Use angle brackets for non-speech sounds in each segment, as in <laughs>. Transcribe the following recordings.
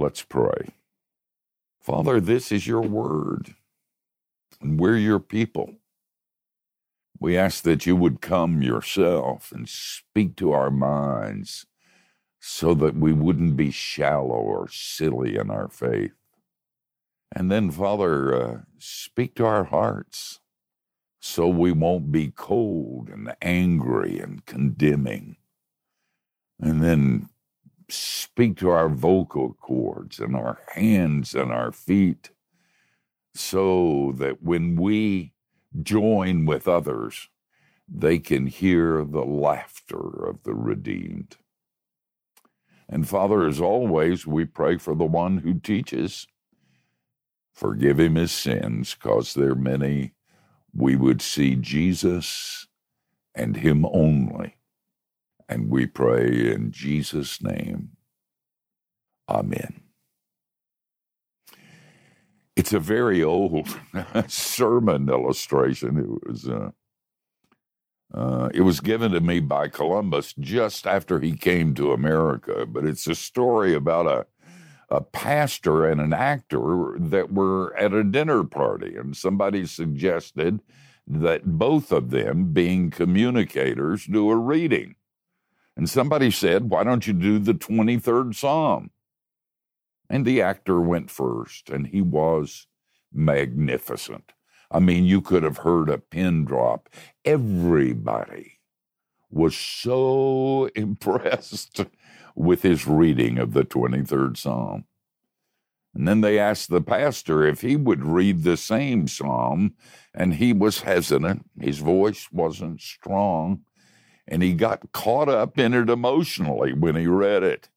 Let's pray. Father, this is your word, and we're your people. We ask that you would come yourself and speak to our minds so that we wouldn't be shallow or silly in our faith. And then, Father, uh, speak to our hearts so we won't be cold and angry and condemning. And then speak to our vocal cords and our hands and our feet so that when we join with others, they can hear the laughter of the redeemed. And Father, as always, we pray for the one who teaches. Forgive him his sins, cause they're many. We would see Jesus and him only. And we pray in Jesus' name. Amen. It's a very old <laughs> sermon illustration. It was uh, uh, it was given to me by Columbus just after he came to America, but it's a story about a a pastor and an actor that were at a dinner party, and somebody suggested that both of them, being communicators, do a reading. And somebody said, Why don't you do the 23rd Psalm? And the actor went first, and he was magnificent. I mean, you could have heard a pin drop. Everybody was so <laughs> impressed with his reading of the 23rd Psalm. And then they asked the pastor if he would read the same psalm, and he was hesitant. His voice wasn't strong, and he got caught up in it emotionally when he read it.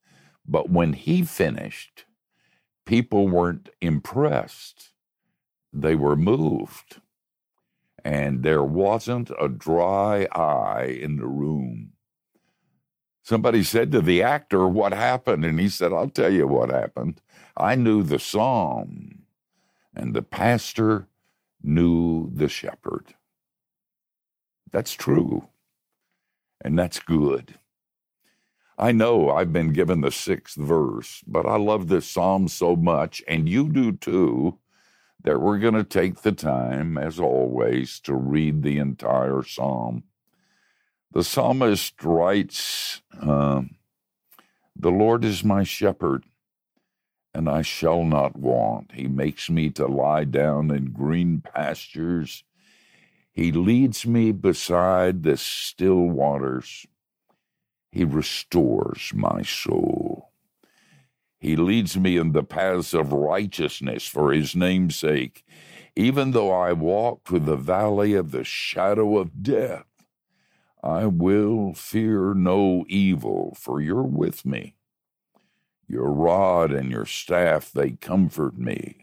But when he finished, people weren't impressed they were moved. And there wasn't a dry eye in the room. Somebody said to the actor, What happened? And he said, I'll tell you what happened. I knew the psalm, and the pastor knew the shepherd. That's true, and that's good. I know I've been given the sixth verse, but I love this psalm so much, and you do too, that we're going to take the time, as always, to read the entire psalm. The psalmist writes, uh, The Lord is my shepherd, and I shall not want. He makes me to lie down in green pastures. He leads me beside the still waters. He restores my soul. He leads me in the paths of righteousness for his name's sake. Even though I walk through the valley of the shadow of death, I will fear no evil, for you're with me. Your rod and your staff, they comfort me.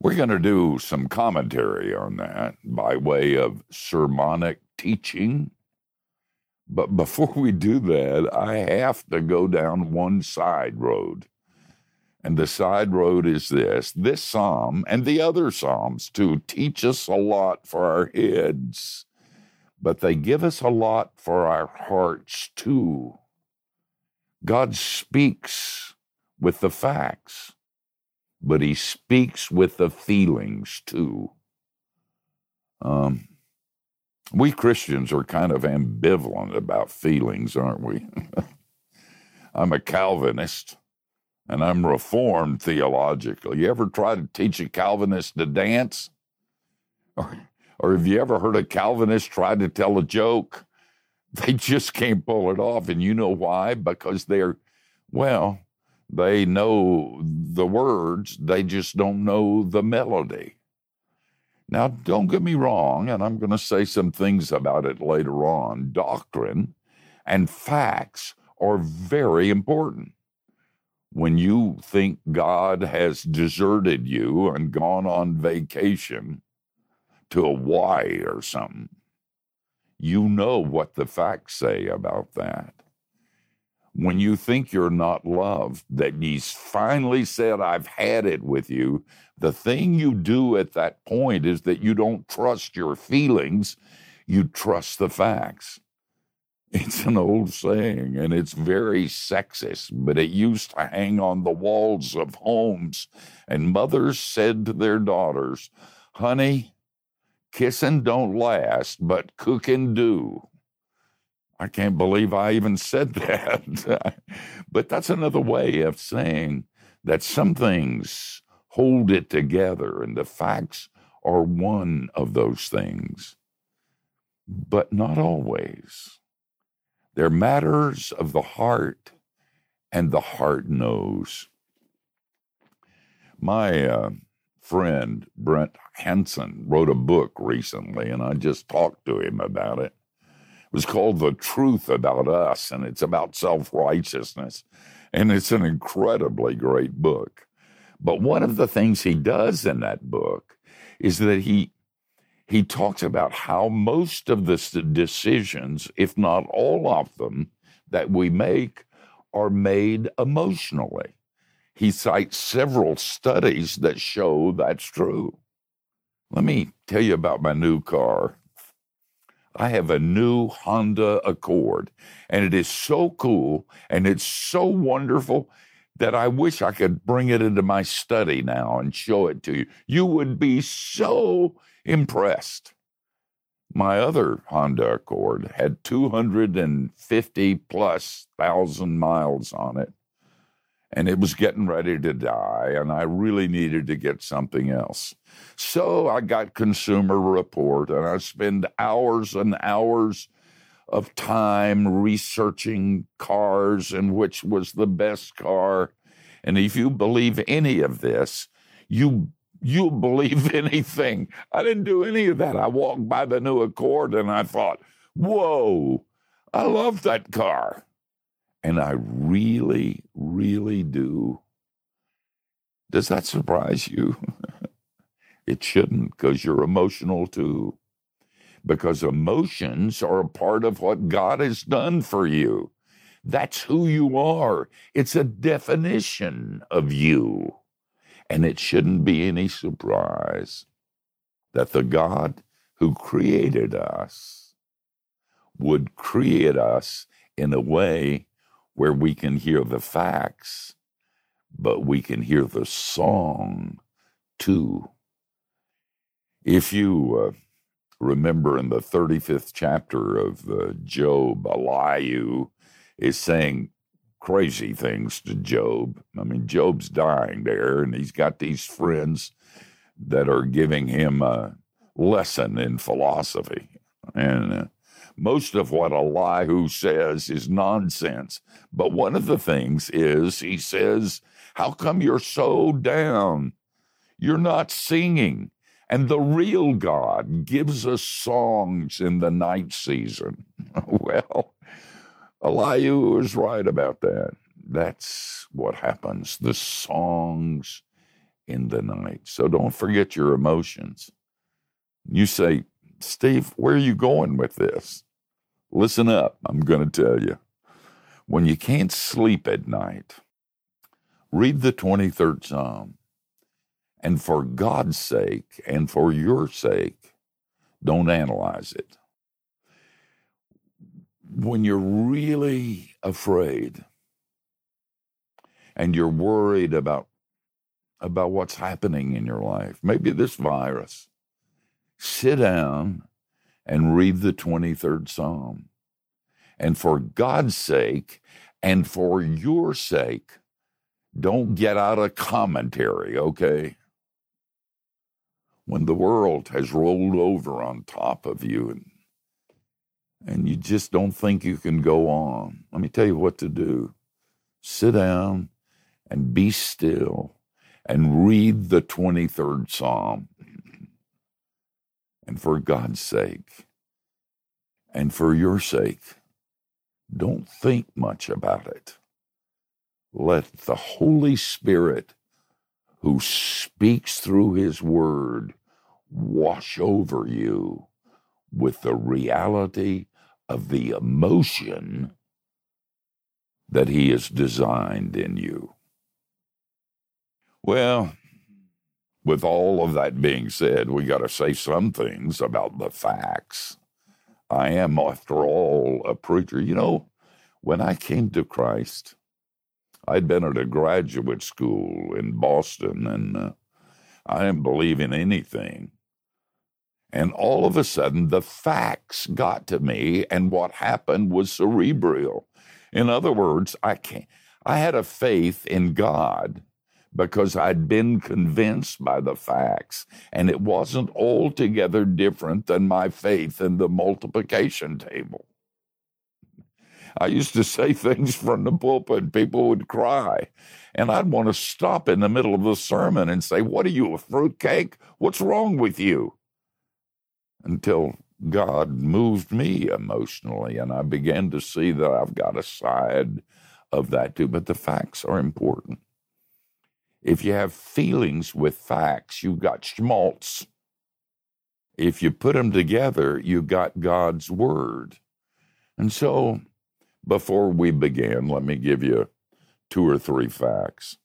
We're going to do some commentary on that by way of sermonic teaching but before we do that, I have to go down one side road. And the side road is this this psalm and the other psalms too teach us a lot for our heads, but they give us a lot for our hearts too. God speaks with the facts, but he speaks with the feelings too. Um, we Christians are kind of ambivalent about feelings, aren't we? <laughs> I'm a Calvinist and I'm reformed theologically. You ever try to teach a Calvinist to dance? Or, or have you ever heard a Calvinist try to tell a joke? <laughs> They just can't pull it off. And you know why? Because they're, well, they know the words, they just don't know the melody. Now, don't get me wrong, and I'm going to say some things about it later on. Doctrine and facts are very important. when you think God has deserted you and gone on vacation to Hawaii or something, you know what the facts say about that. When you think you're not loved, that He's finally said, I've had it with you, the thing you do at that point is that you don't trust your feelings, you trust the facts. It's an old saying and it's very sexist, but it used to hang on the walls of homes. And mothers said to their daughters, Honey, kissing don't last, but cooking do. I can't believe I even said <laughs> that. but that's another way of saying that some things hold it together, and the facts are one of those things, but not always. They're matters of the heart, and the heart knows. My uh, friend Brant Hansen wrote a book recently, and I just talked to him about it. Was called The Truth About Us, and it's about self righteousness. And it's an incredibly great book. But one of the things he does in that book is that he he talks about how most of the decisions, if not all of them, that we make are made emotionally. He cites several studies that show that's true. Let me tell you about my new car. I have a new Honda Accord, and it is so cool and it's so wonderful that I wish I could bring it into my study now and show it to you. You would be so impressed. My other Honda Accord had 250 plus thousand miles on it, and it was getting ready to die, and I really needed to get something else. So I got Consumer Report, and I spend hours and hours of time researching cars and which was the best car. And if you believe any of this, you you'll believe <laughs> anything. I didn't do any of that. I walked by the new Accord and I thought, whoa, I love that car. And I really, really do. Does that surprise you? <laughs> it shouldn't because you're emotional too. Because emotions are a part of what God has done for you. That's who you are. It's a definition of you. And it shouldn't be any surprise that the God who created us would create us in a way where we can hear the facts, but we can hear the song too. If you uh, remember in the 35th chapter of uh, Job, Elihu is saying, crazy things to Job. I mean, Job's dying there, and he's got these friends that are giving him a lesson in philosophy. And uh, most of what Elihu says is nonsense. But one of the things is he says, How come you're so down? You're not singing. And the real God gives us songs in the night season. <laughs> well, Elihu was right about that. That's what happens. The songs in the night. So don't forget your emotions. You say, Steve, where are you going with this? Listen up. I'm going to tell you. When you can't sleep at night, read the 23rd Psalm. And for God's sake and for your sake, don't analyze it when you're really afraid and you're worried about about what's happening in your life, maybe this virus, sit down and read the 23rd Psalm. And for God's sake and for your sake, don't get out a commentary, okay? When the world has rolled over on top of you and and you just don't think you can go on, let me tell you what to do. Sit down and be still and read the 23rd Psalm. And for God's sake and for your sake, don't think much about it. let the Holy Spirit, who speaks through His Word, wash over you with the reality of the emotion that He has designed in you. Well, with all of that being said, we got to say some things about the facts. I am, after all, a preacher. You know, when I came to Christ, I'd been at a graduate school in Boston and uh, I didn't believe in anything. And all of a sudden, the facts got to me, and what happened was cerebral. In other words, I can't, I had a faith in God because I'd been convinced by the facts, and it wasn't altogether different than my faith in the multiplication table. I used to say <laughs> things from the pulpit, and people would cry. And I'd want to stop in the middle of the sermon and say, What are you, a fruitcake? What's wrong with you? Until God moved me emotionally, and I began to see that I've got a side of that too. But the facts are important. If you have feelings with facts, you've got schmaltz. If you put them together, you got God's word. And so before we begin, let me give you two or three facts.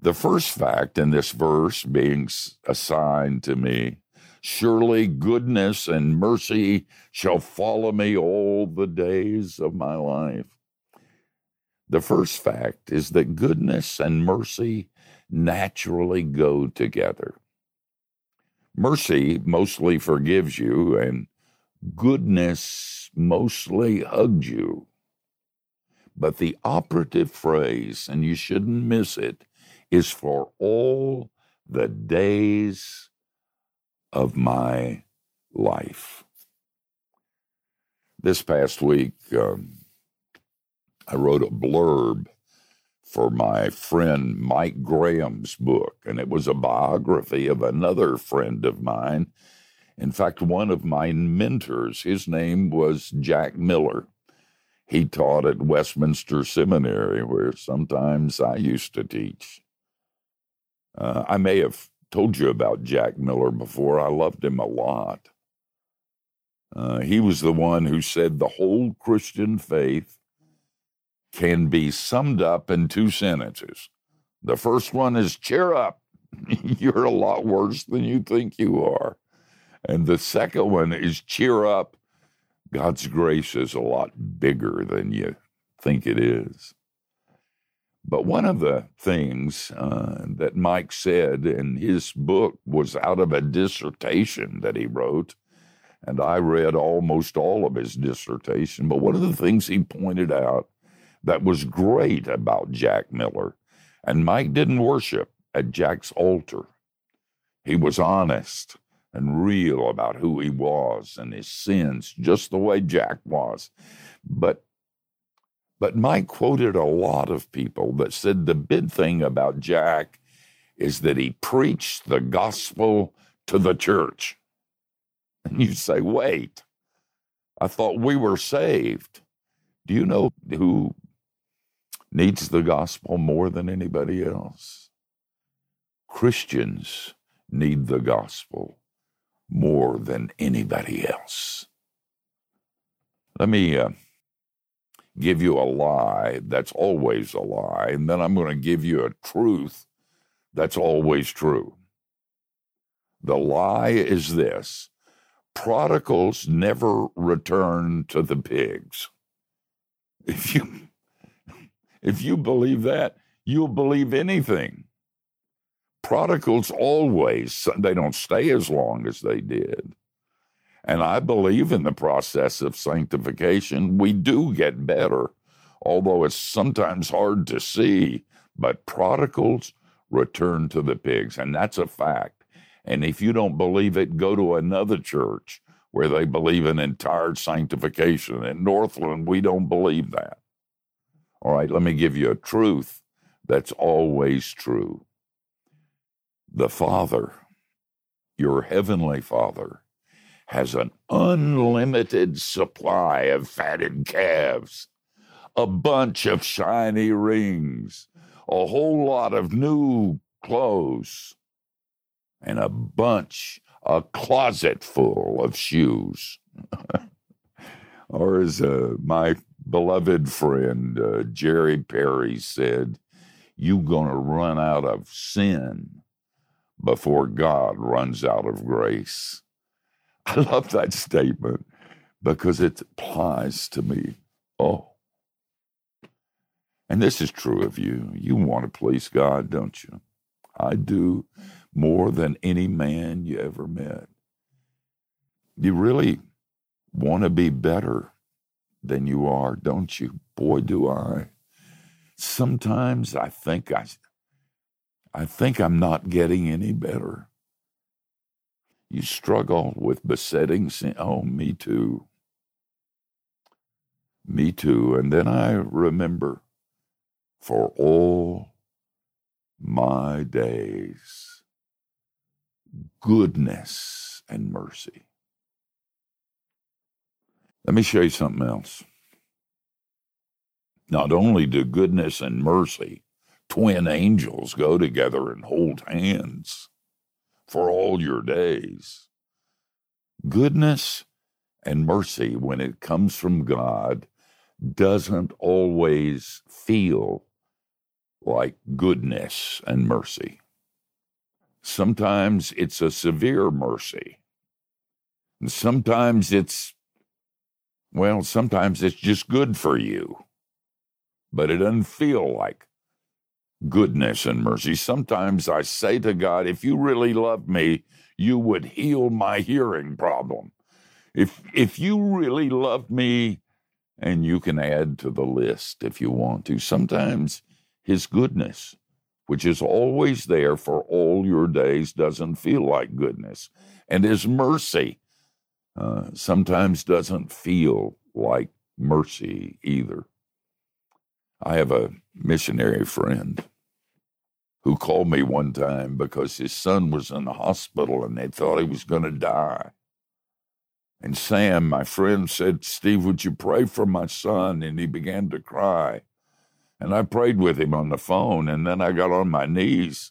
The first fact in this verse being assigned to me surely goodness and mercy shall follow me all the days of my life. The first fact is that goodness and mercy naturally go together. Mercy mostly forgives you, and goodness mostly hugged you. But the operative phrase, and you shouldn't miss it, is for all the days of my life. This past week, um, I wrote a blurb for my friend Mike Graham's book, and it was a biography of another friend of mine in fact, one of my mentors, his name was Jack Miller. He taught at Westminster Seminary, where sometimes I used to teach. Uh, I may have told you about Jack Miller before. I loved him a lot. Uh, he was the one who said the whole Christian faith can be summed up in two sentences. The first one is cheer up. <laughs> You're a lot worse than you think you are. And the second one is cheer up. God's grace is a lot bigger than you think it is. But one of the things uh, that Mike said in his book was out of a dissertation that he wrote. And I read almost all of his dissertation. But one of the things he pointed out that was great about Jack Miller, and Mike didn't worship at Jack's altar, he was honest and real about who he was and his sins, just the way Jack was. But but Mike quoted a lot of people that said the big thing about Jack is that he preached the gospel to the church. And you say, wait, I thought we were saved. Do you know who needs the gospel more than anybody else? Christians need the gospel more than anybody else. Let me uh, give you a lie that's always a lie, and then I'm going to give you a truth that's always true. The lie is this prodigals never return to the pigs. If you if you believe that, you'll believe anything. Prodigals always they don't stay as long as they did. And i believe in the process of sanctification we do get better although it's sometimes hard to see but prodigals return to the pigs and that's a fact. And if you don't believe it go to another church where they believe in entire sanctification. In northland we don't believe that all right let me give you a truth that's always true the Father, your heavenly Father, has an unlimited supply of fatted calves, a bunch of shiny rings, a whole lot of new clothes, and a bunch, a closet full of shoes. <laughs> or as uh, my beloved friend uh, Jerry Perry said, You're going to run out of sin before God runs out of grace. I love that statement because it applies to me. Oh. And this is true of you. You want to please God, don't you? I do more than any man you ever met. You really want to be better than you are, don't you? Boy, do I. Sometimes I think I, I think I'm not getting any better. You struggle with besetting sin. Oh, me too. Me too. And then I remember for all my days goodness and mercy. Let me show you something else. Not only do goodness and mercy, twin angels, go together and hold hands for all your days, goodness and mercy, when it comes from God, doesn't always feel like goodness and mercy. Sometimes it's a severe mercy. And sometimes it's, well, sometimes it's just good for you. But it doesn't feel like goodness and mercy. Sometimes I say to God, if you really love me, you would heal my hearing problem. If if you really love me, and you can add to the list if you want to. Sometimes his goodness, which is always there for all your days, doesn't feel like goodness. And his mercy uh, sometimes doesn't feel like mercy either. I have a missionary friend who called me one time because his son was in the hospital and they thought he was going to die. And Sam, my friend, said, Steve, would you pray for my son? And he began to cry. And I prayed with him on the phone. And then I got on my knees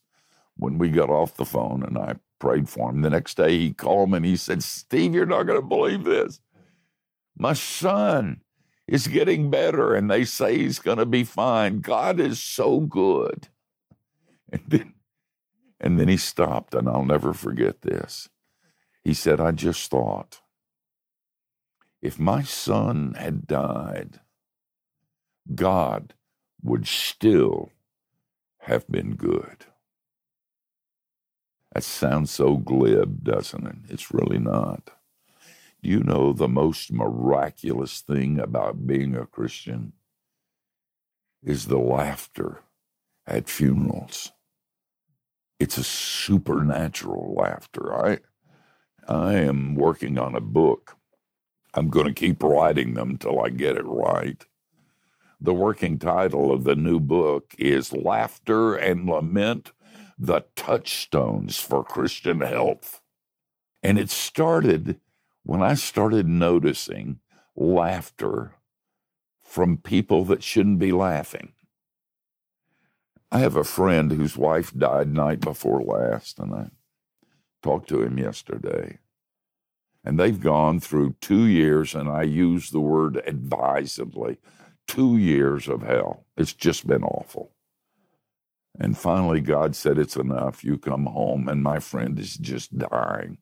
when we got off the phone and I prayed for him. The next day he called me and he said, Steve, you're not going to believe this. My son is getting better and they say he's going to be fine. God is so good. <laughs> And then, and then he stopped, and I'll never forget this. He said, I just thought if my son had died, God would still have been good. That sounds so glib, doesn't it? It's really not. Do you know the most miraculous thing about being a Christian is the laughter at funerals? It's a supernatural laughter. I I am working on a book I'm going to keep writing them till I get it right. The working title of the new book is Laughter and Lament The Touchstones for Christian Health. And it started when I started noticing laughter from people that shouldn't be laughing. I have a friend whose wife died night before last, and I talked to him yesterday. And they've gone through two years, and I use the word advisedly two years of hell. It's just been awful. And finally, God said, It's enough. You come home. And my friend is just dying.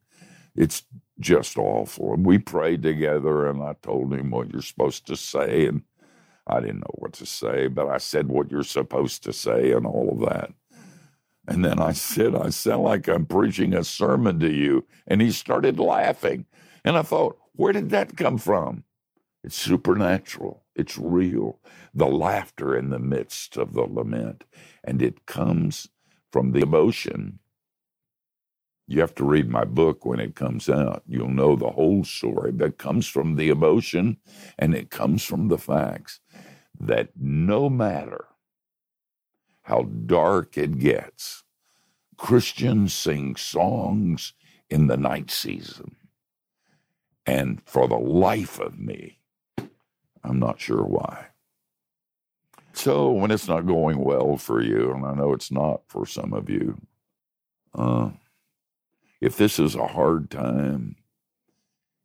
It's just awful. And we prayed together, and I told him what you're supposed to say. And I didn't know what to say, but I said what you're supposed to say and all of that. And then I said, I sound like I'm preaching a sermon to you. And he started laughing. And I thought, where did that come from? It's supernatural, it's real. The laughter in the midst of the lament. And it comes from the emotion. You have to read my book when it comes out. You'll know the whole story, but comes from the emotion and it comes from the facts that no matter how dark it gets. Christians sing songs in the night season. And for the life of me, I'm not sure why. So when it's not going well for you, and I know it's not for some of you, uh, if this is a hard time,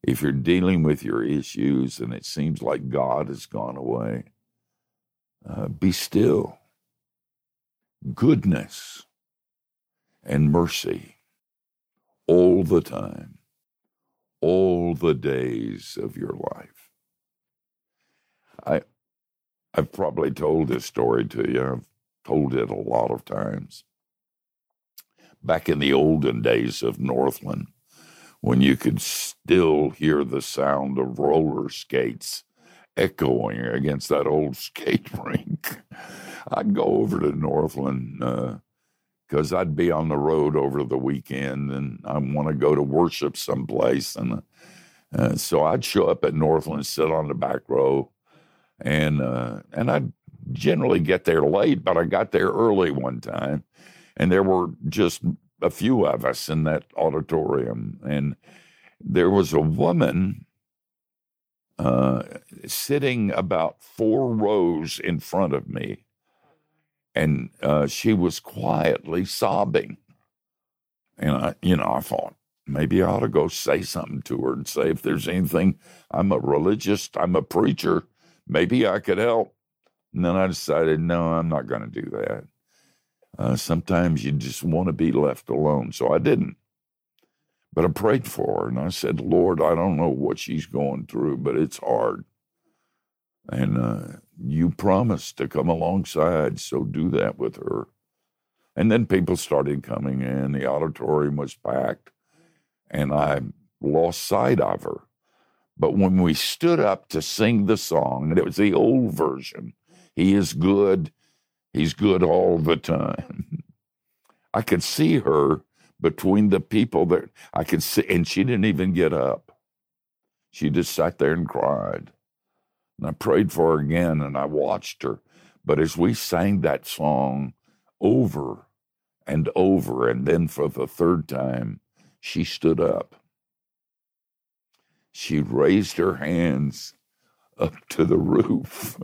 if you're dealing with your issues and it seems like God has gone away, uh, be still. Goodness and mercy all the time, all the days of your life. I, I've probably told this story to you. I've told it a lot of times. Back in the olden days of Northland, when you could still hear the sound of roller skates echoing against that old <laughs> skate rink, I'd go over to Northland because uh, I'd be on the road over the weekend and I want to go to worship someplace. And uh, so I'd show up at Northland, sit on the back row, and uh, and I generally get there late, but I got there early one time, and there were just a few of us in that auditorium, and there was a woman uh, sitting about four rows in front of me, and uh, she was quietly sobbing, and I, you know, I thought maybe I ought to go say something to her and say if there's anything. I'm a religious, I'm a preacher maybe I could help. And then I decided, no, I'm not going to do that. Uh, sometimes you just want to be left alone. So I didn't. But I prayed for her and I said, Lord, I don't know what she's going through, but it's hard. And uh, you promised to come alongside, so do that with her. And then people started coming in. The auditorium was packed, and I lost sight of her. But when we stood up to sing the song, and it was the old version, He is good, He's good all the time. <laughs> I could see her between the people that I could see, and she didn't even get up. She just sat there and cried. And I prayed for her again and I watched her. But as we sang that song over and over, and then for the third time, she stood up she raised her hands up to the roof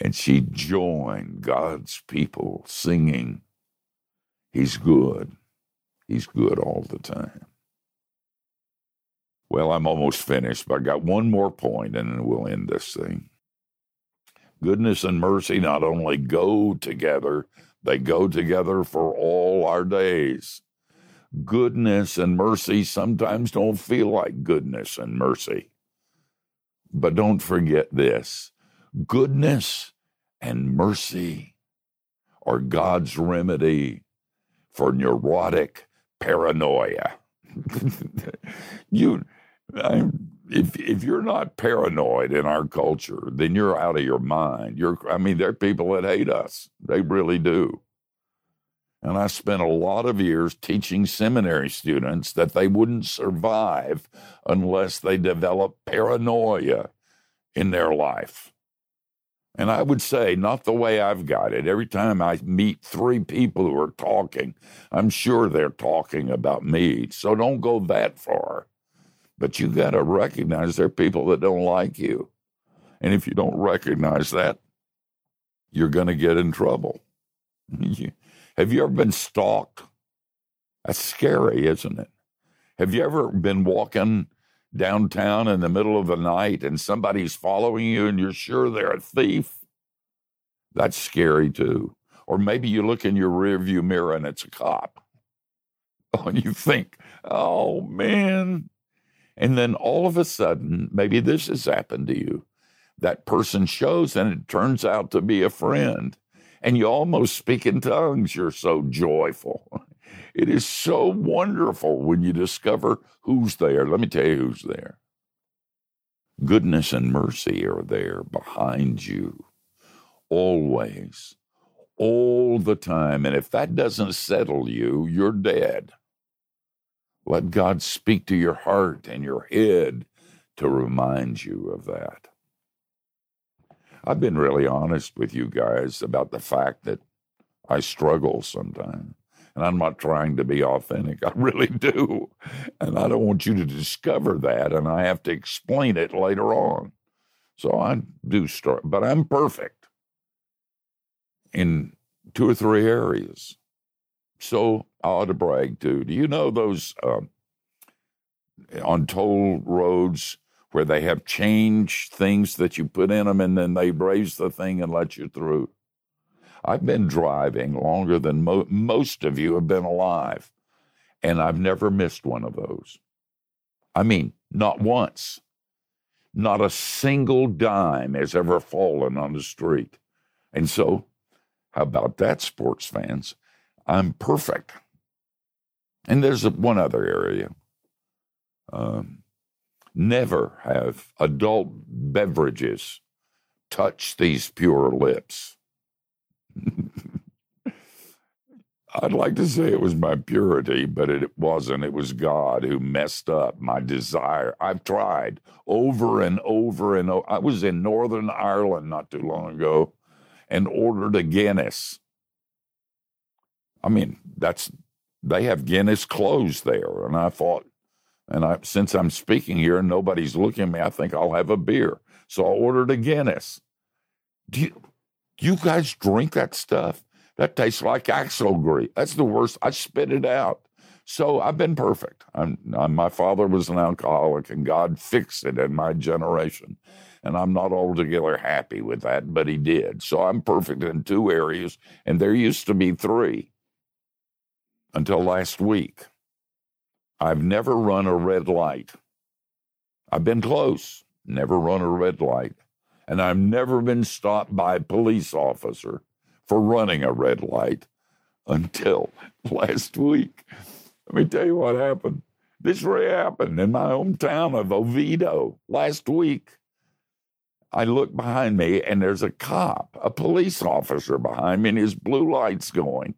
and she joined God's people singing, He's good. He's good all the time. Well, I'm almost finished, but I got one more point and then we'll end this thing. Goodness and mercy not only go together, they go together for all our days goodness and mercy sometimes don't feel like goodness and mercy. But don't forget this goodness and mercy are God's remedy for neurotic paranoia. <laughs> you, I'm, if if you're not paranoid in our culture, then you're out of your mind. You're, I mean, there are people that hate us. They really do. And I spent a lot of years teaching seminary students that they wouldn't survive unless they developed paranoia in their life. And I would say, not the way I've got it. Every time I meet three people who are talking, I'm sure they're talking about me. So don't go that far. But you got to recognize there are people that don't like you. And if you don't recognize that, you're going to get in trouble. <laughs> Have you ever been stalked? That's scary, isn't it? Have you ever been walking downtown in the middle of the night and somebody's following you and you're sure they're a thief? That's scary too. Or maybe you look in your rearview mirror and it's a cop. Oh, <laughs> and you think, oh man. And then all of a sudden, maybe this has happened to you. That person shows and it turns out to be a friend and you almost speak in tongues. You're so joyful. It is so wonderful when you discover who's there. Let me tell you who's there. Goodness and mercy are there behind you, always, all the time. And if that doesn't settle you, you're dead. Let God speak to your heart and your head to remind you of that. I've been really honest with you guys about the fact that I struggle sometimes. And I'm not trying to be authentic. <laughs> I really do. And I don't want you to discover that. And I have to explain it later on. So I do start, but I'm perfect. in two or three areas. So I ought to brag too. Do you know those um, on toll roads where they have changed things that you put in them and then they raise the thing and let you through? I've been driving longer than mo- most of you have been alive, and I've never missed one of those. I mean, not once. Not a single dime has ever fallen on the street. And so, how about that, sports fans? I'm perfect. And there's one other area. Um, never have adult beverages touched these pure lips. <laughs> I'd like to say it was my purity, but it wasn't. It was God who messed up my desire. I've tried over and over and over. I was in Northern Ireland not too long ago and ordered a Guinness. I mean, that's they have Guinness closed there, and I thought, and I since I'm speaking here and nobody's looking at me, I think I'll have a beer. So I ordered a Guinness. Do you, do you guys drink that stuff? That tastes like axle grease. That's the worst. I spit it out. So I've been perfect. I'm, I'm, my father was an alcoholic, and God fixed it in my generation. And I'm not altogether happy with that, but He did. So I'm perfect in two areas, and there used to be three until last week. I've never run a red light. I've been close, never run a red light. And I've never been stopped by a police officer for running a red light until <laughs> last week. Let me tell you what happened. This really happened in my hometown of Oviedo last week. I look behind me and there's a cop, a police officer behind me, and his blue light's going.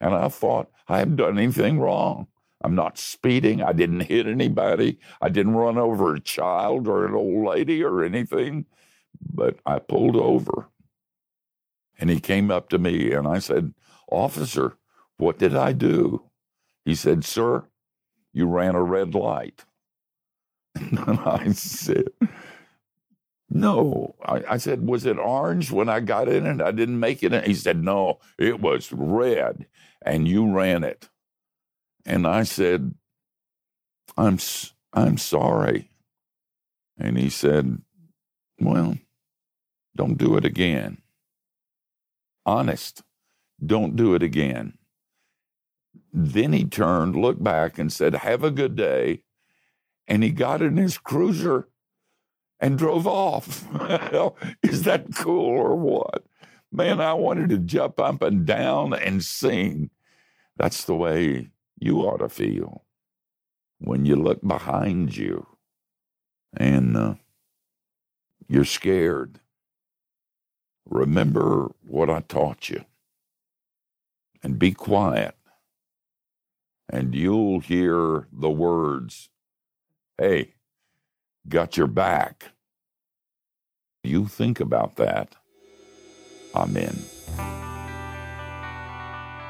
And I thought, I haven't done anything wrong. I'm not speeding. I didn't hit anybody. I didn't run over a child or an old lady or anything. But I pulled over. And he came up to me and I said, Officer, what did I do? He said, Sir, you ran a red light. <laughs> and I said, No. I, I, said, Was it orange when I got in it? I didn't make it. He said, No, it was red and you ran it. And I said, I'm, I'm sorry. And he said, Well, don't do it again honest. Don't do it again. Then he turned, looked back, and said, Have a good day. And he got in his cruiser and drove off. Is that cool or what? Man, I wanted to jump up and down and sing. That's the way you ought to feel when you look behind you and uh, you're scared Remember what I taught you and be quiet, and you'll hear the words, Hey, got your back. You think about that. Amen.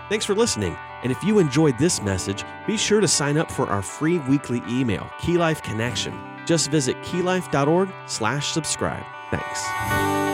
Thanks for listening. And if you enjoyed this message, be sure to sign up for our free weekly email, Key Life Connection. Just visit keylife.org slash subscribe. Thanks.